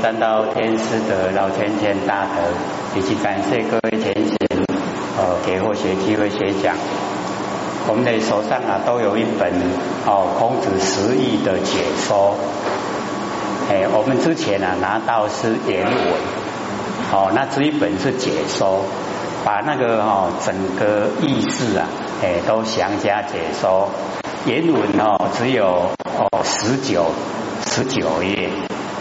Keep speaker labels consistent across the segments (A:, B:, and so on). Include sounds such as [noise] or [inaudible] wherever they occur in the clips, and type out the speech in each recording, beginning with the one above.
A: 三道天师的老千千大德，以及感谢各位前贤，呃，给我学机会学讲。我们的手上啊都有一本哦孔子十义的解说。哎，我们之前啊拿到是原文，哦，那这一本是解说，把那个哦整个意思啊，哎都详加解说。原文哦只有哦十九十九页。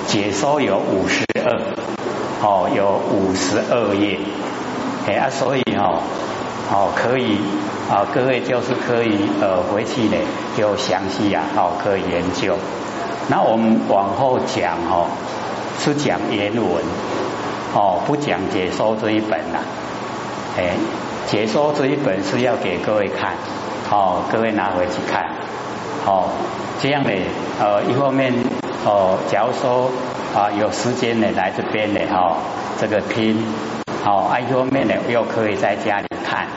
A: 解说有五十二，哦，有五十二页，哎啊，所以哦，哦可以啊，各位就是可以呃回去呢就详细啊，哦可以研究。那我们往后讲哦，是讲原文，哦不讲解说这一本啦，哎，解说这一本是要给各位看，哦各位拿回去看，哦这样呢呃一方面。哦，假如说啊有时间呢来这边呢哈，这个拼，哦，一方面呢又可以在家里看。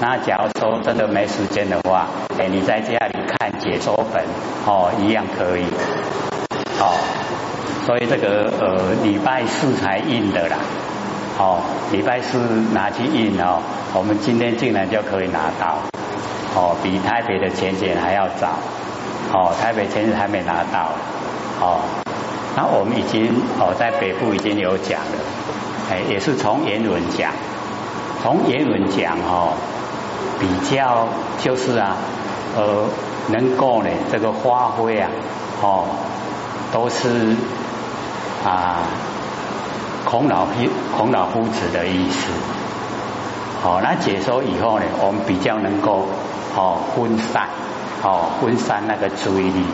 A: 那假如说真的没时间的话，哎，你在家里看解说本，哦，一样可以。哦，所以这个呃礼拜四才印的啦，哦，礼拜四拿去印哦，我们今天竟然就可以拿到，哦，比台北的前前还要早，哦，台北前日还没拿到。哦，那我们已经哦在北部已经有讲了，哎，也是从言文讲，从言文讲哦，比较就是啊，呃，能够呢这个发挥啊，哦，都是啊孔老孔老夫子的意思，好，那解说以后呢，我们比较能够哦分散哦分散那个注意力。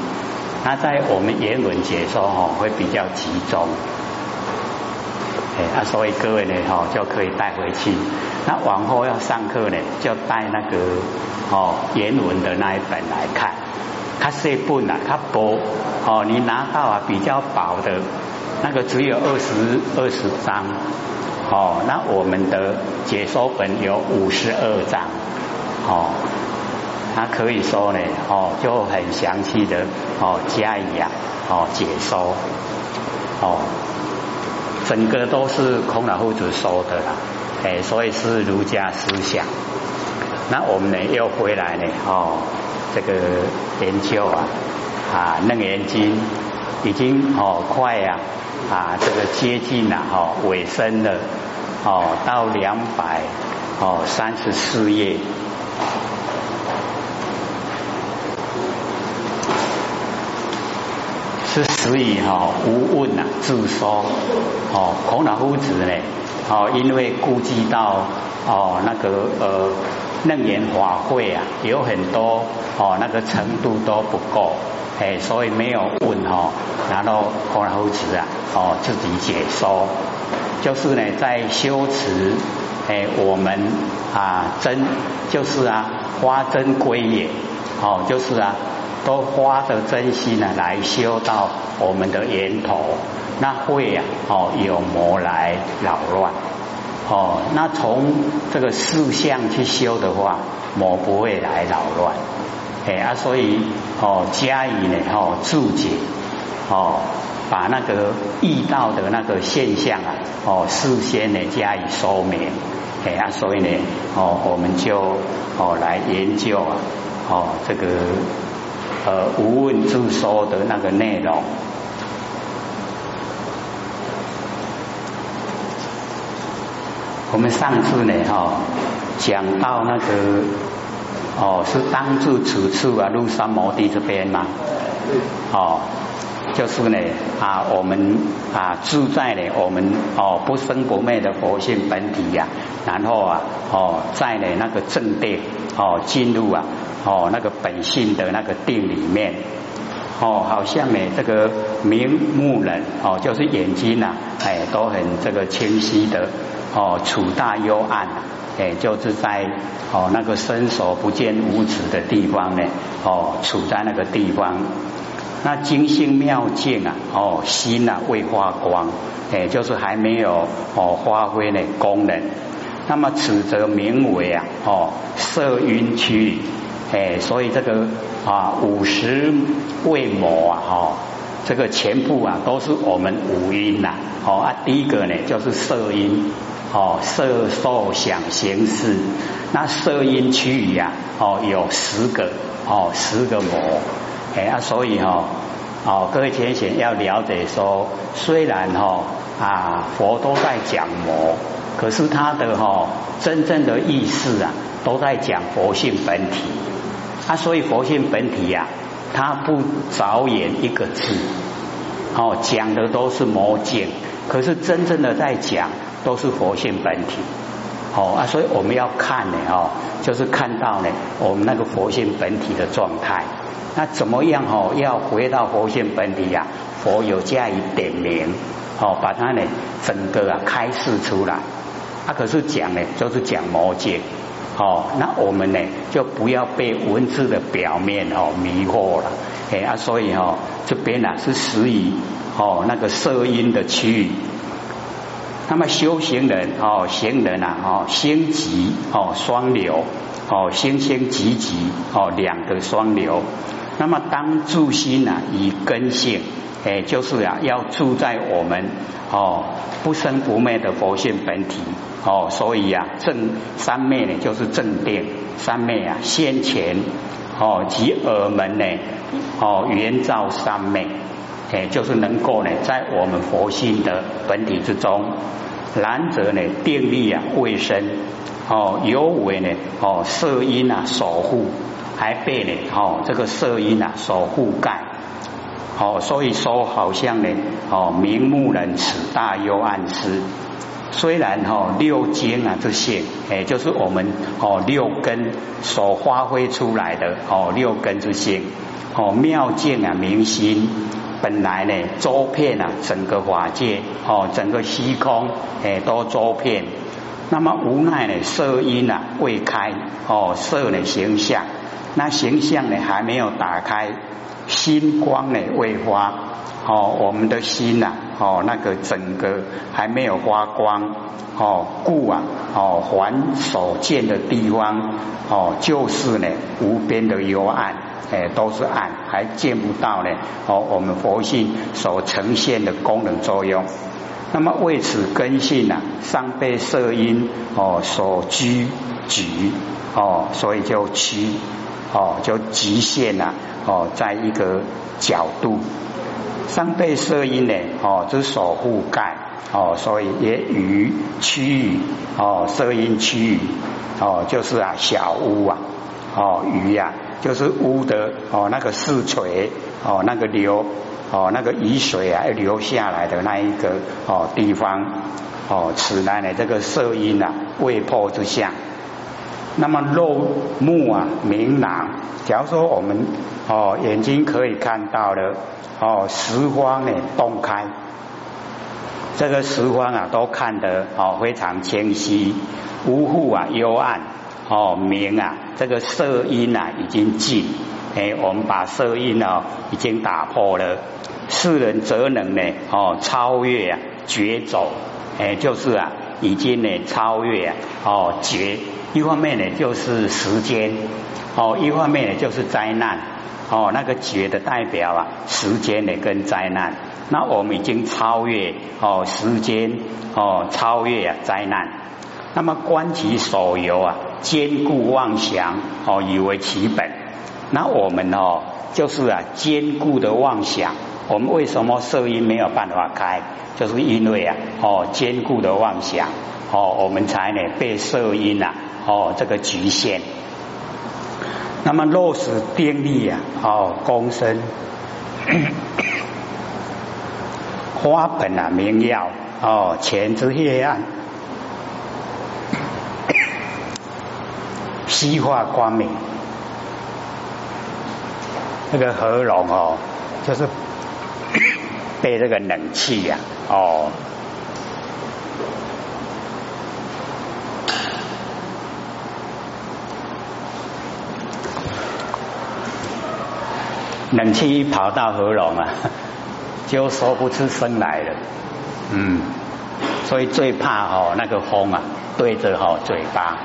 A: 那在我们原文解说哦，会比较集中，哎，啊，所以各位呢，哈，就可以带回去。那往后要上课呢，就带那个哦原文的那一本来看。它这本啊，它薄哦，你拿到啊比较薄的，那个只有二十二十张哦。那我们的解说本有五十二张哦。他可以说呢，哦，就很详细的哦加以啊，哦解说，哦，整个都是孔老夫子说的啦，哎，所以是儒家思想。那我们呢又回来呢，哦，这个研究啊，啊楞严经已经哦快呀，啊这个接近了哈尾声了，哦到两百哦三十四页。所以哈无问呐自说哦孔老夫子呢哦因为顾及到哦那个呃楞严法会啊有很多哦那个程度都不够哎所以没有问哈然后孔老夫子啊哦自己解说就是呢在修持哎我们啊真就是啊花真归也哦就是啊。都花着真心呢来修到我们的源头，那会啊哦有魔来扰乱哦，那从这个四相去修的话，魔不会来扰乱，哎啊所以哦加以呢哦注解哦，把那个遇到的那个现象啊哦事先呢加以说明，哎啊所以呢哦我们就哦来研究啊哦这个。呃，无问自说的那个内容，我们上次呢，哈，讲到那个，哦，是当住此处啊，入山摩地这边嘛？哦，就是呢，啊，我们啊住在呢，我们哦不生不灭的佛性本体呀，然后啊，哦，在呢那个正殿，哦，进入啊。哦，那个本性的那个定里面，哦，好像呢，这个明目人哦，就是眼睛呐，哎，都很这个清晰的哦，处大幽暗，哎，就是在哦那个伸手不见五指的地方呢，哦，处在那个地方，那精心妙境啊，哦，心呐未发光，哎，就是还没有哦发挥呢功能，那么此则名为啊，哦，色晕区。哎，所以这个啊五十未魔啊，哈，这个全部啊都是我们五音呐，哦啊，第一个呢就是色音，哦色受想行识，那色音区域啊，哦有十个，哦十个魔，哎啊，所以哈，哦各位天贤要了解说，虽然哈啊佛都在讲魔，可是他的哈真正的意思啊，都在讲佛性本体，啊，所以佛性本体呀。他不着眼一个字，哦，讲的都是魔境，可是真正的在讲都是佛性本体，哦啊，所以我们要看呢，哦，就是看到呢，我们那个佛性本体的状态，那怎么样哦？要回到佛性本体呀，佛有加以点名，哦，把它呢整个啊开示出来，啊，可是讲呢，就是讲魔界。哦，那我们呢就不要被文字的表面哦迷惑了，哎啊，所以哦这边呢是属于哦那个色音的区域。那么修行人哦行人啊哦心急哦双流哦心心急急哦两个双流。那么当住心啊以根性。哎，就是啊，要住在我们哦不生不灭的佛性本体哦，所以啊正三昧呢就是正定三昧啊先前哦及耳门呢哦圆照三昧，哎就是能够呢在我们佛性的本体之中，然则呢定力啊未生哦有为呢哦色音啊守护，还被呢哦这个色音啊所覆盖。哦，所以说好像呢，哦，明目人此大幽暗师，虽然哈六经啊这些，哎，就是我们哦六根所发挥出来的哦六根之性，哦妙见啊明心，本来呢周遍啊整个法界，哦整个虚空诶都周遍，那么无奈呢色音啊未开，哦色呢形象，那形象呢还没有打开。心光呢未发，哦，我们的心呐，哦，那个整个还没有发光，哦，故啊，哦，凡所见的地方，哦，就是呢无边的幽暗，哎，都是暗，还见不到呢，哦，我们佛性所呈现的功能作用。那么为此根性呢，上被色音哦所拘局，哦，所以就屈，哦，就极限呐。哦，在一个角度，上被色音呢，哦，之所覆盖，哦，所以也与区域，哦，色音区域，哦，就是啊，小屋啊，哦，鱼呀，就是屋的，哦，那个四垂，哦，那个流，哦，那个雨水啊，流下来的那一个，哦，地方，哦，此来呢，这个色音啊，未破之相。那么肉目啊明朗，假如说我们哦眼睛可以看到了哦十方呢洞开，这个十方啊都看得哦非常清晰，无户啊幽暗哦明啊这个色音啊已经尽，哎我们把色音哦已经打破了，世人则能呢哦超越啊绝走，哎就是啊已经呢超越啊哦绝。一方面呢，就是时间哦；一方面呢，就是灾难哦。那个绝的代表啊，时间呢跟灾难。那我们已经超越哦时间哦，超越啊灾难。那么观其所由啊，坚固妄想哦，以为其本。那我们哦，就是啊坚固的妄想。我们为什么色音没有办法开？就是因为啊哦坚固的妄想哦，我们才呢被色音呐。哦，这个局限。那么落实定力啊，哦，功身 [coughs] 花本啊，明耀哦，前之黑暗，激化光明。那个喉咙哦，就是 [coughs] 被这个冷气呀，哦。冷气一跑到喉咙啊，[laughs] 就说不出声来了。嗯，所以最怕哦那个风啊对着哦嘴巴。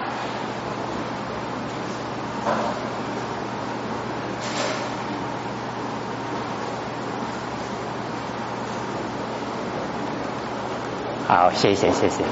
A: 好，谢谢谢谢。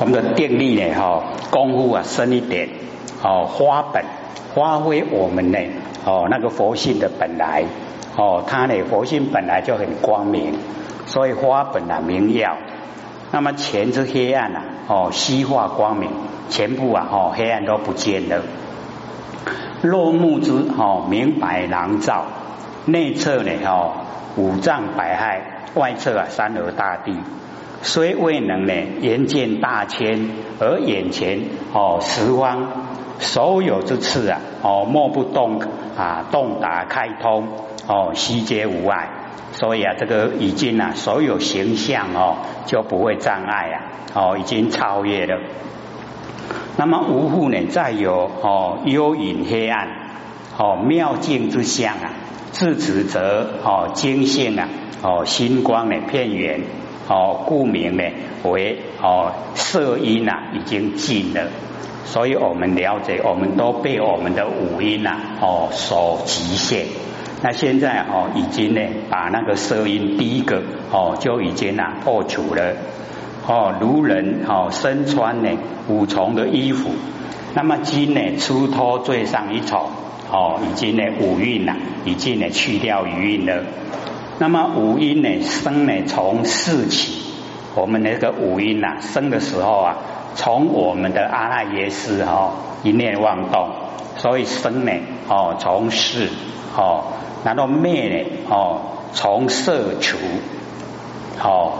A: 我们的定力呢，哈，功夫啊深一点，哦，花本发挥我们呢，哦，那个佛性的本来，哦，它呢佛性本来就很光明，所以花本来明耀。那么前之黑暗啊，哦，西化光明，全部啊，哦，黑暗都不见了。落木之哦，明白朗照，内侧呢，哦，五脏百骸，外侧啊，山河大地。虽未能呢眼见大千，而眼前哦十方所有之次啊哦莫不动啊洞达开通哦悉皆无碍，所以啊这个已经啊所有形象哦就不会障碍啊哦已经超越了。那么无复呢再有哦幽隐黑暗哦妙境之相啊，自此则哦精性啊哦星光呢片圆。哦，故名呢为哦色音呐已经尽了，所以我们了解，我们都被我们的五音呐哦所局限。那现在哦已经呢把那个色音第一个哦就已经呐破除了。哦，如人哦身穿呢五重的衣服，那么今呢出脱最上一重哦，已经呢五蕴呐已经呢去掉余韵了。那么五音呢生呢从四起，我们那个五音呐生的时候啊，从我们的阿赖耶识哦一念妄动，所以生呢哦从四哦，然后灭呢哦从色除哦，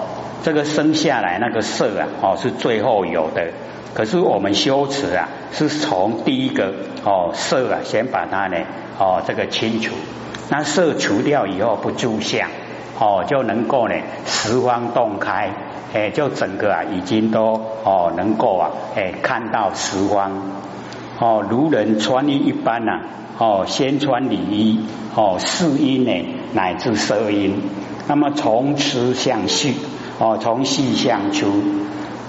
A: 这个生下来那个色啊哦是最后有的，可是我们修持啊是从第一个哦色啊先把它呢哦这个清除。那色除掉以后不住相哦，就能够呢十方洞开，哎，就整个啊已经都哦能够啊哎看到十方哦，如人穿衣一般呐哦，先穿礼衣哦，四音呢乃至色音，那么从此向细哦，从细向出，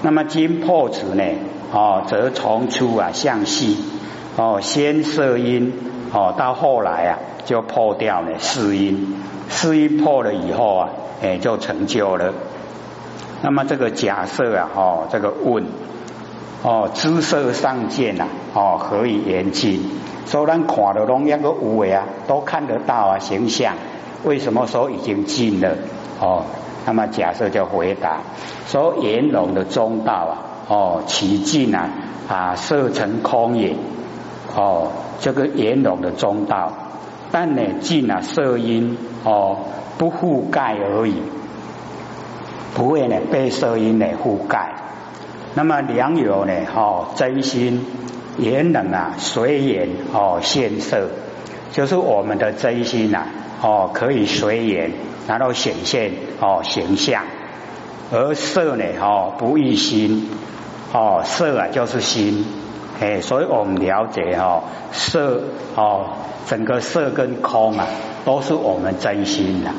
A: 那么今破此呢哦，则从出啊向细哦，先色音哦，到后来啊。就破掉了四音，四音破了以后啊，哎，就成就了。那么这个假设啊，哦，这个问，哦，姿色上见呐，哦，何以言尽？虽然看的龙一个无为啊，都看得到啊形象，为什么说已经尽了？哦，那么假设就回答说，圆融的中道啊，哦，其尽啊，啊，色成空也。哦，这个圆融的中道。但呢，尽啊色音哦，不覆盖而已，不会呢被色音呢覆盖。那么良友呢，哦真心言能啊随缘哦现色，就是我们的真心呐哦可以随缘，然后显现哦形象，而色呢哦不异心哦色啊就是心。哎，所以我们了解哈色哦，整个色跟空啊，都是我们真心的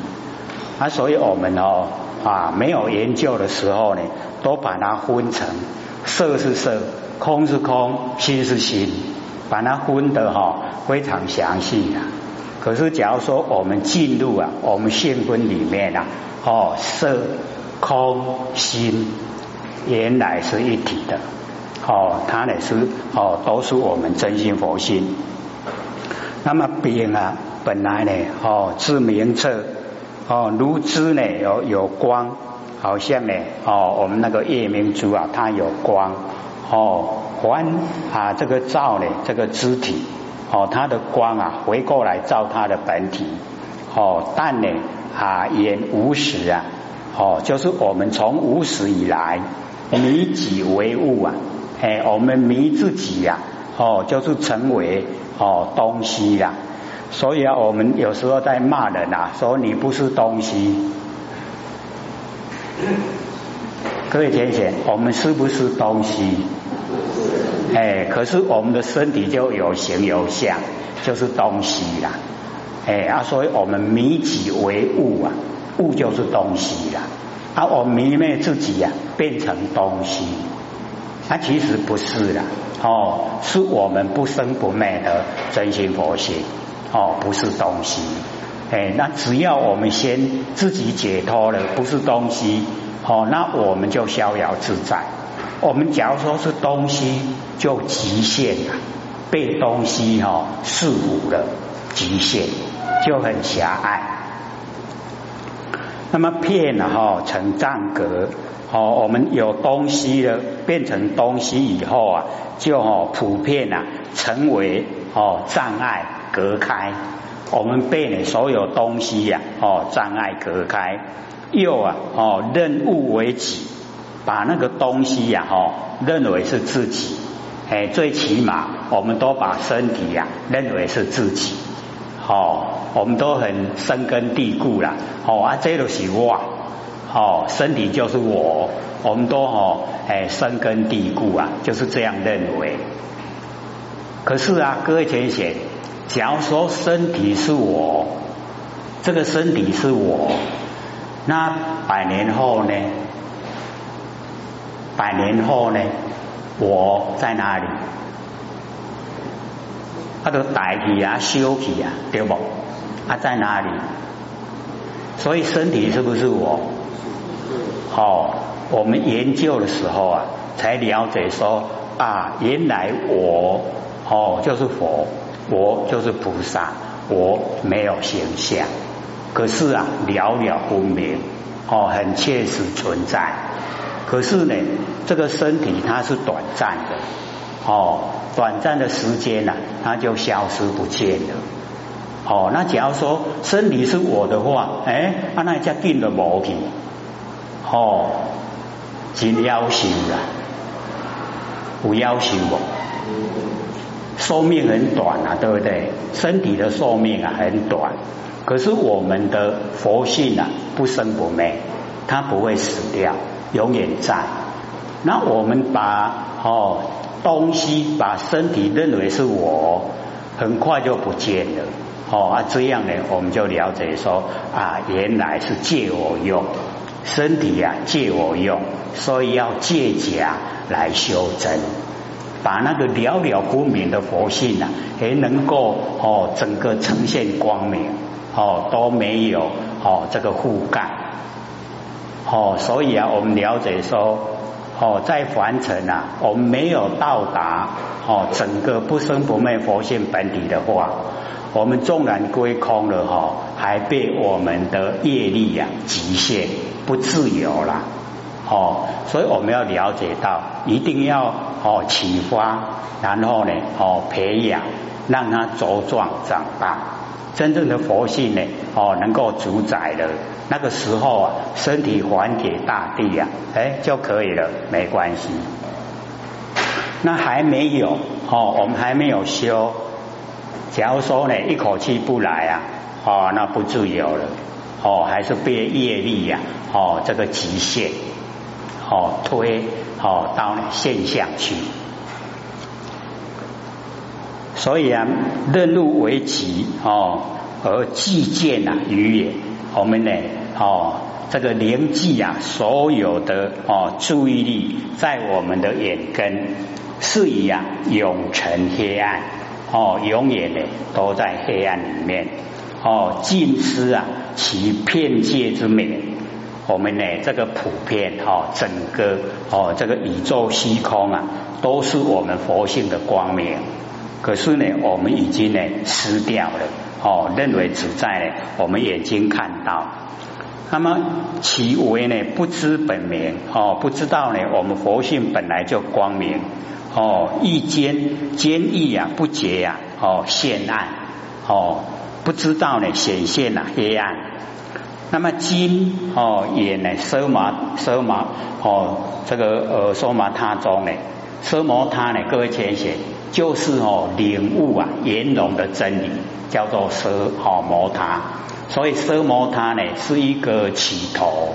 A: 啊。所以我们哦啊，没有研究的时候呢，都把它分成色是色，空是空，心是心，把它分得哈非常详细的。可是假如说我们进入啊，我们现分里面啊，哦色空心原来是一体的。哦，它呢是哦，都是我们真心佛心。那么冰啊，本来呢哦，知明澈哦，如知呢有有光，好像呢哦，我们那个夜明珠啊，它有光哦，还啊这个照呢这个肢体哦，它的光啊回过来照它的本体哦，但呢啊也无始啊哦，就是我们从无始以来以己为物啊。哎，我们迷自己呀，哦，就是成为哦东西呀，所以啊，我们有时候在骂人啊，说你不是东西。各位天贤，我们是不是东西？哎，可是我们的身体就有形有相，就是东西啦，哎啊，所以我们迷己为物啊，物就是东西啦，啊，我迷昧自己呀，变成东西，它其实不是啦，哦，是我们不生不灭的真心佛性，哦，不是东西，哎，那只要我们先自己解脱了，不是东西，哦，那我们就逍遥自在。我们假如说是东西，就极限了，被东西哈束缚了，极限就很狭隘。那么片呢哈成障隔，哦，我们有东西了，变成东西以后啊，就哦普遍啊成为哦障碍隔开。我们被你所有东西呀哦障碍隔开，又啊哦任物为己。把那个东西呀，哈，认为是自己，哎，最起码我们都把身体呀认为是自己，哦，我们都很深根蒂固了，哦啊，这都是我，哦，身体就是我，我们都哦，哎，深根蒂固啊，就是这样认为。可是啊，各位浅显，假如说身体是我，这个身体是我，那百年后呢？百年后呢，我在哪里？他都代替啊，休息啊，对不？他在哪里？所以身体是不是我？好，我们研究的时候啊，才了解说啊，原来我哦就是佛，我就是菩萨，我没有形象，可是啊，了了分明，哦，很切实存在。可是呢，这个身体它是短暂的，哦，短暂的时间呢，它就消失不见了。哦，那假如说身体是我的话，哎，那家定了毛病，哦，真要求了，不要求不？寿命很短啊，对不对？身体的寿命啊很短，可是我们的佛性啊不生不灭，它不会死掉。永远在。那我们把哦东西把身体认为是我，很快就不见了。哦啊，这样呢，我们就了解说啊，原来是借我用身体啊，借我用，所以要借假来修真，把那个寥寥不明的佛性啊，也能够哦整个呈现光明哦都没有哦这个覆盖。哦，所以啊，我们了解说，哦，在凡尘啊，我们没有到达哦整个不生不灭佛性本体的话，我们纵然归空了哈，还被我们的业力呀极限不自由了。哦，所以我们要了解到，一定要哦启发，然后呢哦培养，让它茁壮长大。真正的佛性呢，哦，能够主宰了。那个时候啊，身体还给大地呀，哎就可以了，没关系。那还没有哦，我们还没有修。假如说呢，一口气不来啊，哦，那不自由了，哦，还是被业力呀，哦，这个极限，哦推，哦到现象去。所以啊，任入为己哦，而计见呐于也。我们呢，哦，这个灵记啊，所有的哦注意力在我们的眼根，是一样永沉黑暗哦，永远的都在黑暗里面哦，尽失啊其片界之美。我们呢，这个普遍哈，整个哦这个宇宙虚空啊，都是我们佛性的光明。可是呢，我们已经呢失掉了哦，认为只在呢我们眼睛看到。那么其为呢不知本名哦，不知道呢我们佛性本来就光明哦，一坚坚毅啊不结呀哦现暗哦，不知道呢显现了黑暗。那么金哦也呢奢麻奢麻哦这个呃奢麻他中呢奢摩他呢各位浅显。就是哦，领悟啊，圆融的真理叫做奢哦摩他，所以奢摩他呢是一个起头，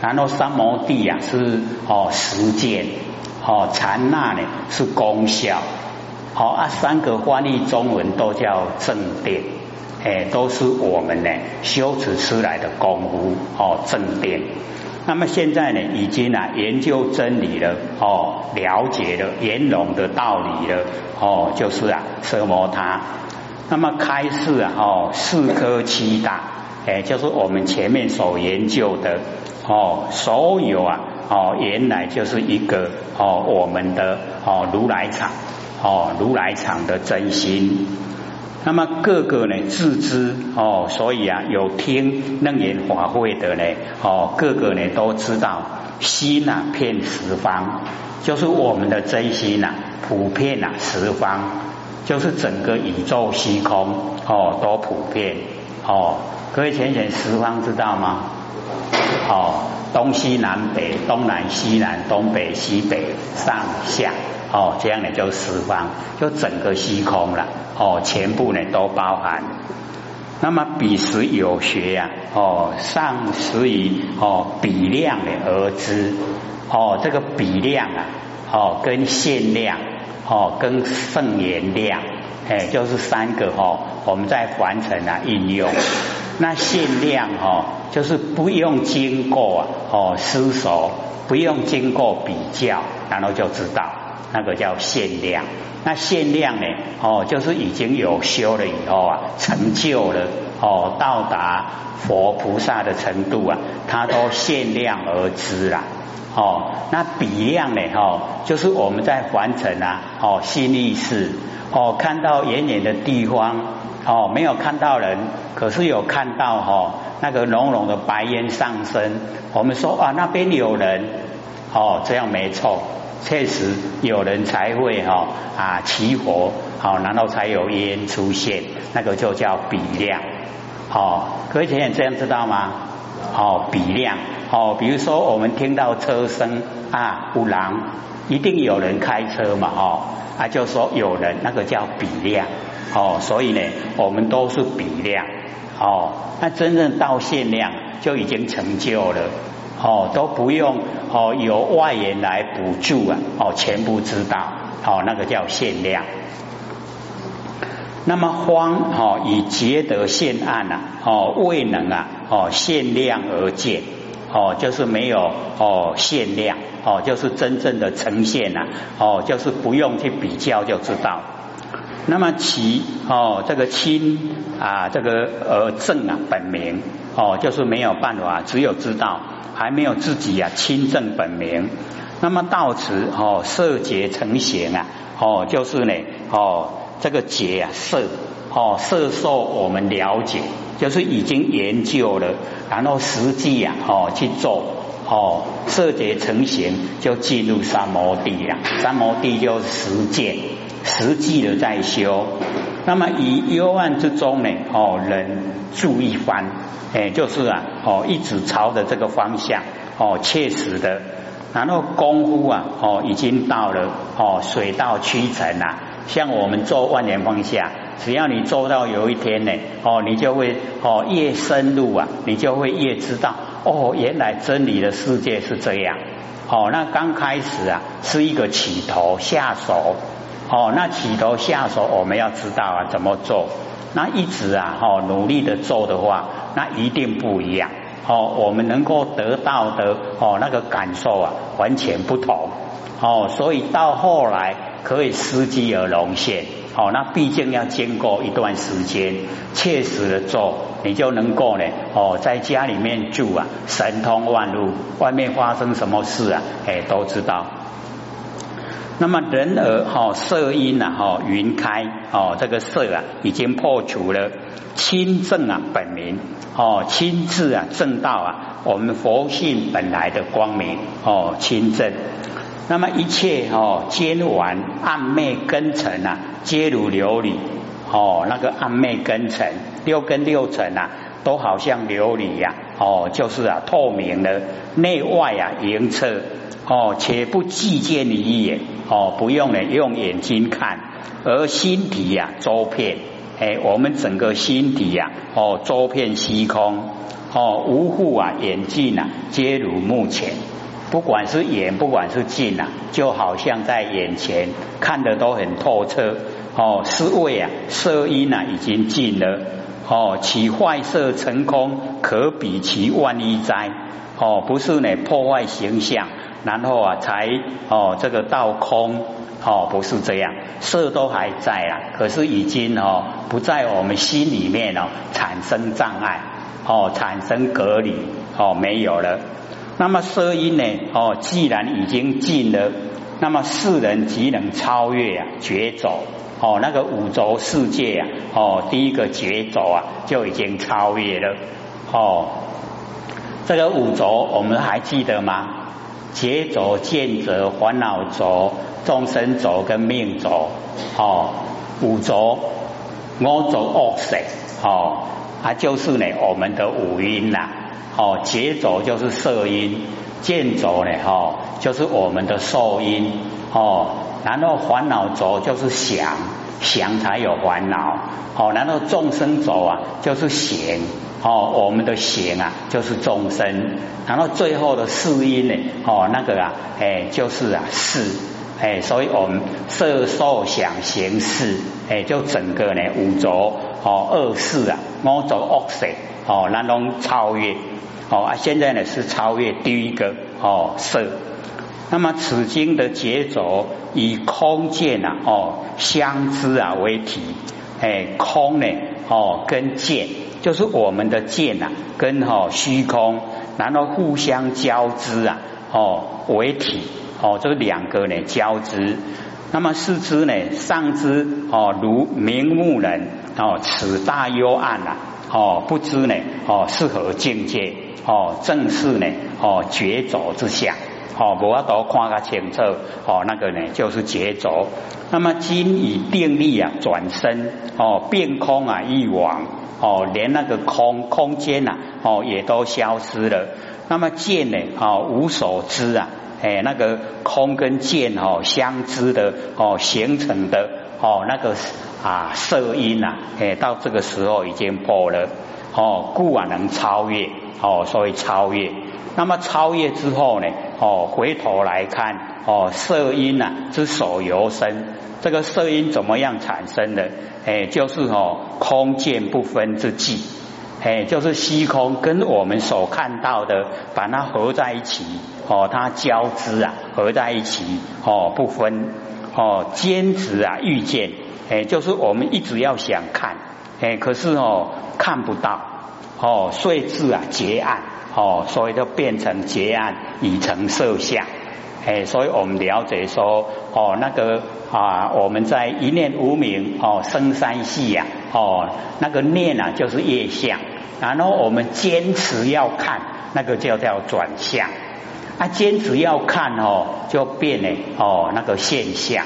A: 然后三摩地啊是哦实践哦，禅那呢是功效，好啊，三个翻译中文都叫正定，哎，都是我们呢修持出来的功夫哦，正定。那么现在呢，已经啊研究真理了哦，了解了圆融的道理了哦，就是啊奢摩他。那么开示啊哦，四科七大，哎，就是我们前面所研究的哦，所有啊哦，原来就是一个哦，我们的哦如来藏哦，如来藏的真心。那么各个呢自知哦，所以啊有听楞严法会的呢哦，各个呢都知道心呐遍十方，就是我们的真心呐普遍呐十方，就是整个宇宙虚空哦都普遍哦。各位浅浅十方知道吗？哦，东西南北，东南西南，东北西北，上下。哦，这样呢就十方，就整个虚空了。哦，全部呢都包含。那么彼时有学呀，哦，上时以哦比量的而知。哦，这个比量啊，哦跟限量，哦跟圣言量，哎，就是三个哦，我们在完成啊应用。那限量哦，就是不用经过啊，哦思索，不用经过比较，然后就知道。那个叫限量，那限量呢？哦，就是已经有修了以后啊，成就了哦，到达佛菩萨的程度啊，他都限量而知啦。哦，那比量呢？哦，就是我们在凡尘啊，哦，心意识，哦，看到远远的地方，哦，没有看到人，可是有看到哈，那个浓浓的白烟上升，我们说啊，那边有人，哦，这样没错。确实有人才会哈啊起火好，然后才有烟出现，那个就叫比量。好，各位朋友这样知道吗？哦，比量哦，比如说我们听到车声啊，有狼，一定有人开车嘛，哦啊，就说有人，那个叫比量。哦，所以呢，我们都是比量。哦，那真正到限量就已经成就了。哦，都不用哦，由外人来补助啊，哦，全部知道，哦，那个叫限量。那么方哦，以结得现案呐，哦，未能啊，哦，限量而见，哦，就是没有哦限量，哦，就是真正的呈现呐，哦，就是不用去比较就知道。那么其哦，这个亲啊，这个呃正啊，本名哦，就是没有办法，只有知道。还没有自己啊亲正本名，那么到此哦色结成形啊哦就是呢哦这个结啊色哦色受我们了解，就是已经研究了，然后实际啊哦去做哦色结成形就进入三摩地了，三摩地就是实践实际的在修。那么以幽暗之中呢，哦，人住一番，哎，就是啊，哦，一直朝着这个方向，哦，切实的，然后功夫啊，哦，已经到了，哦，水到渠成啊。像我们做万年方向，只要你做到有一天呢，哦，你就会，哦，越深入啊，你就会越知道，哦，原来真理的世界是这样，哦，那刚开始啊，是一个起头下手。哦，那起头下手，我们要知道啊，怎么做？那一直啊，哦，努力的做的话，那一定不一样。哦，我们能够得到的哦，那个感受啊，完全不同。哦，所以到后来可以伺机而隆现。哦，那毕竟要经过一段时间，切实的做，你就能够呢，哦，在家里面住啊，神通万路，外面发生什么事啊，哎，都知道。那么人耳哈色音呐哈云开哦这个色啊已经破除了亲正啊本名哦亲自啊正道啊我们佛性本来的光明哦亲正那么一切哦坚丸暗昧根尘啊皆如琉璃哦那个暗昧根尘六根六尘啊都好像琉璃呀哦就是啊透明的内外啊莹澈哦且不计见你一眼。哦，不用呢，用眼睛看，而心体呀，周遍，哎，我们整个心体呀，哦，周遍虚空，哦，无护啊，眼镜啊，皆如目前，不管是远，不管是近啊，就好像在眼前看的都很透彻哦。是为啊，色因啊已经尽了哦，其坏色成空，可比其万一灾哦。不是呢，破坏形象，然后啊才哦这个道空哦，不是这样，色都还在啊，可是已经哦不在我们心里面哦产生障碍哦，产生隔离哦，没有了。那么色音呢？哦，既然已经尽了，那么世人即能超越啊，绝走哦，那个五轴世界啊，哦，第一个绝走啊，就已经超越了哦。这个五轴我们还记得吗？劫轴、见轴、烦恼轴、众生轴跟命轴哦，五轴、五轴恶色哦，它就是呢我们的五音呐。哦，劫轴就是色音，见轴呢，哦，就是我们的受音，哦，然后烦恼轴就是想，想才有烦恼，哦，然后众生轴啊，就是行，哦，我们的行啊，就是众生，然后最后的四音呢，哦，那个啊，哎，就是啊，事，哎，所以我们色受想行识，哎，就整个呢五轴，哦，二四啊，五轴恶色，哦，那种超越。哦啊，现在呢是超越第一个哦色，那么此经的节奏以空见啊哦相知啊为体，哎空呢哦跟见就是我们的见呐跟哦虚空，然后互相交织啊哦为体哦这两个呢交织，那么四肢呢上肢哦如明目人哦此大幽暗啊哦不知呢哦是何境界。哦，正是呢，哦，绝走之相，哦，无法度看个清楚，哦，那个呢就是绝走。那么今以定力啊转身，哦，变空啊一往，哦，连那个空空间呐，哦，也都消失了。那么剑呢，哦，无所知啊，哎，那个空跟剑哦相知的，哦，形成的，哦，那个啊色音呐，哎，到这个时候已经破了，哦，故啊能超越。哦，所以超越，那么超越之后呢？哦，回头来看，哦，色音呐之所由生，这个色音怎么样产生的？哎，就是哦，空见不分之际，哎，就是虚空跟我们所看到的，把它合在一起，哦，它交织啊，合在一起，哦，不分，哦，坚持啊，遇见，哎，就是我们一直要想看，哎，可是哦，看不到。哦，遂至啊结案，哦，所以就变成结案，已成色相。哎，所以我们了解说，哦，那个啊，我们在一念无明，哦，生三系呀，哦，那个念啊就是业相，然后我们坚持要看，那个就叫转向。啊，坚持要看哦，就变了哦，那个现象。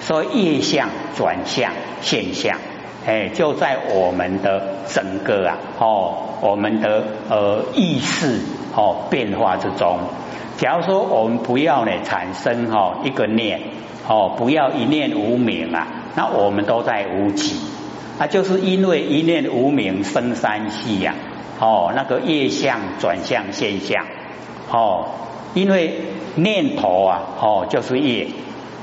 A: 所以业相转向现象。哎，就在我们的整个啊，哦，我们的呃意识哦变化之中。假如说我们不要呢产生哈一个念哦，不要一念无明啊，那我们都在无起。那就是因为一念无明生三系呀，哦，那个业相转向现象哦，因为念头啊，哦就是业，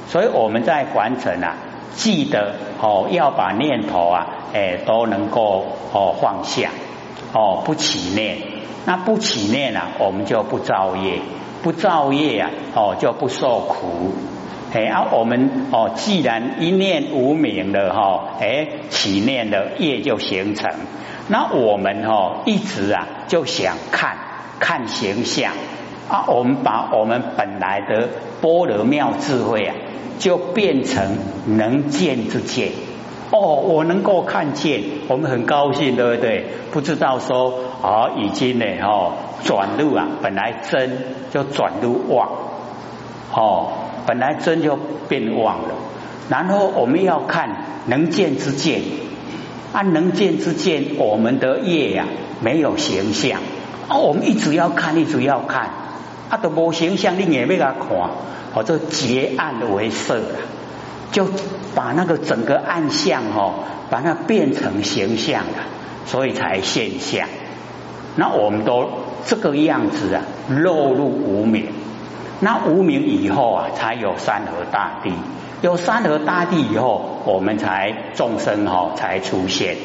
A: 所以我们在凡尘啊。记得哦，要把念头啊，哎，都能够哦放下哦，不起念。那不起念啊，我们就不造业，不造业啊，哦就不受苦。哎，啊，我们哦，既然一念无明了哈，哎，起念的业就形成。那我们哦，一直啊就想看看形象啊，我们把我们本来的般若妙智慧啊。就变成能见之见哦，我能够看见，我们很高兴，对不对？不知道说啊，已经呢哦，转入啊，本来真就转入妄哦，本来真就变妄了。然后我们要看能见之见，按能见之见，我们的业呀没有形象哦，我们一直要看，一直要看，啊，都无形象，你也没他看。哦，这结案为色了，就把那个整个暗象哦，把它变成形象了，所以才现象。那我们都这个样子啊，落入无明。那无名以后啊，才有山河大地。有山河大地以后，我们才众生哦才出现。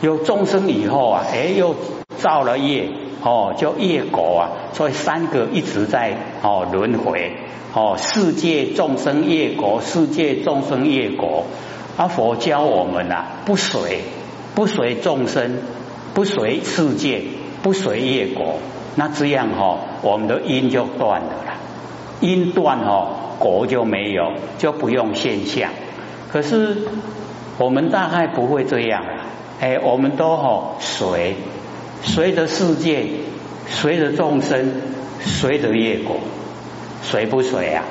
A: 有众生以后啊，哎，又造了业哦，就业果啊。所以三个一直在哦轮回哦，世界众生业果，世界众生业果。啊，佛教我们呐，不随不随众生，不随世界，不随业果。那这样哈，我们的因就断了啦。因断哈。果就没有，就不用现象。可是我们大概不会这样啊！哎，我们都好随随着世界，随着众生，随着业果，随不随啊？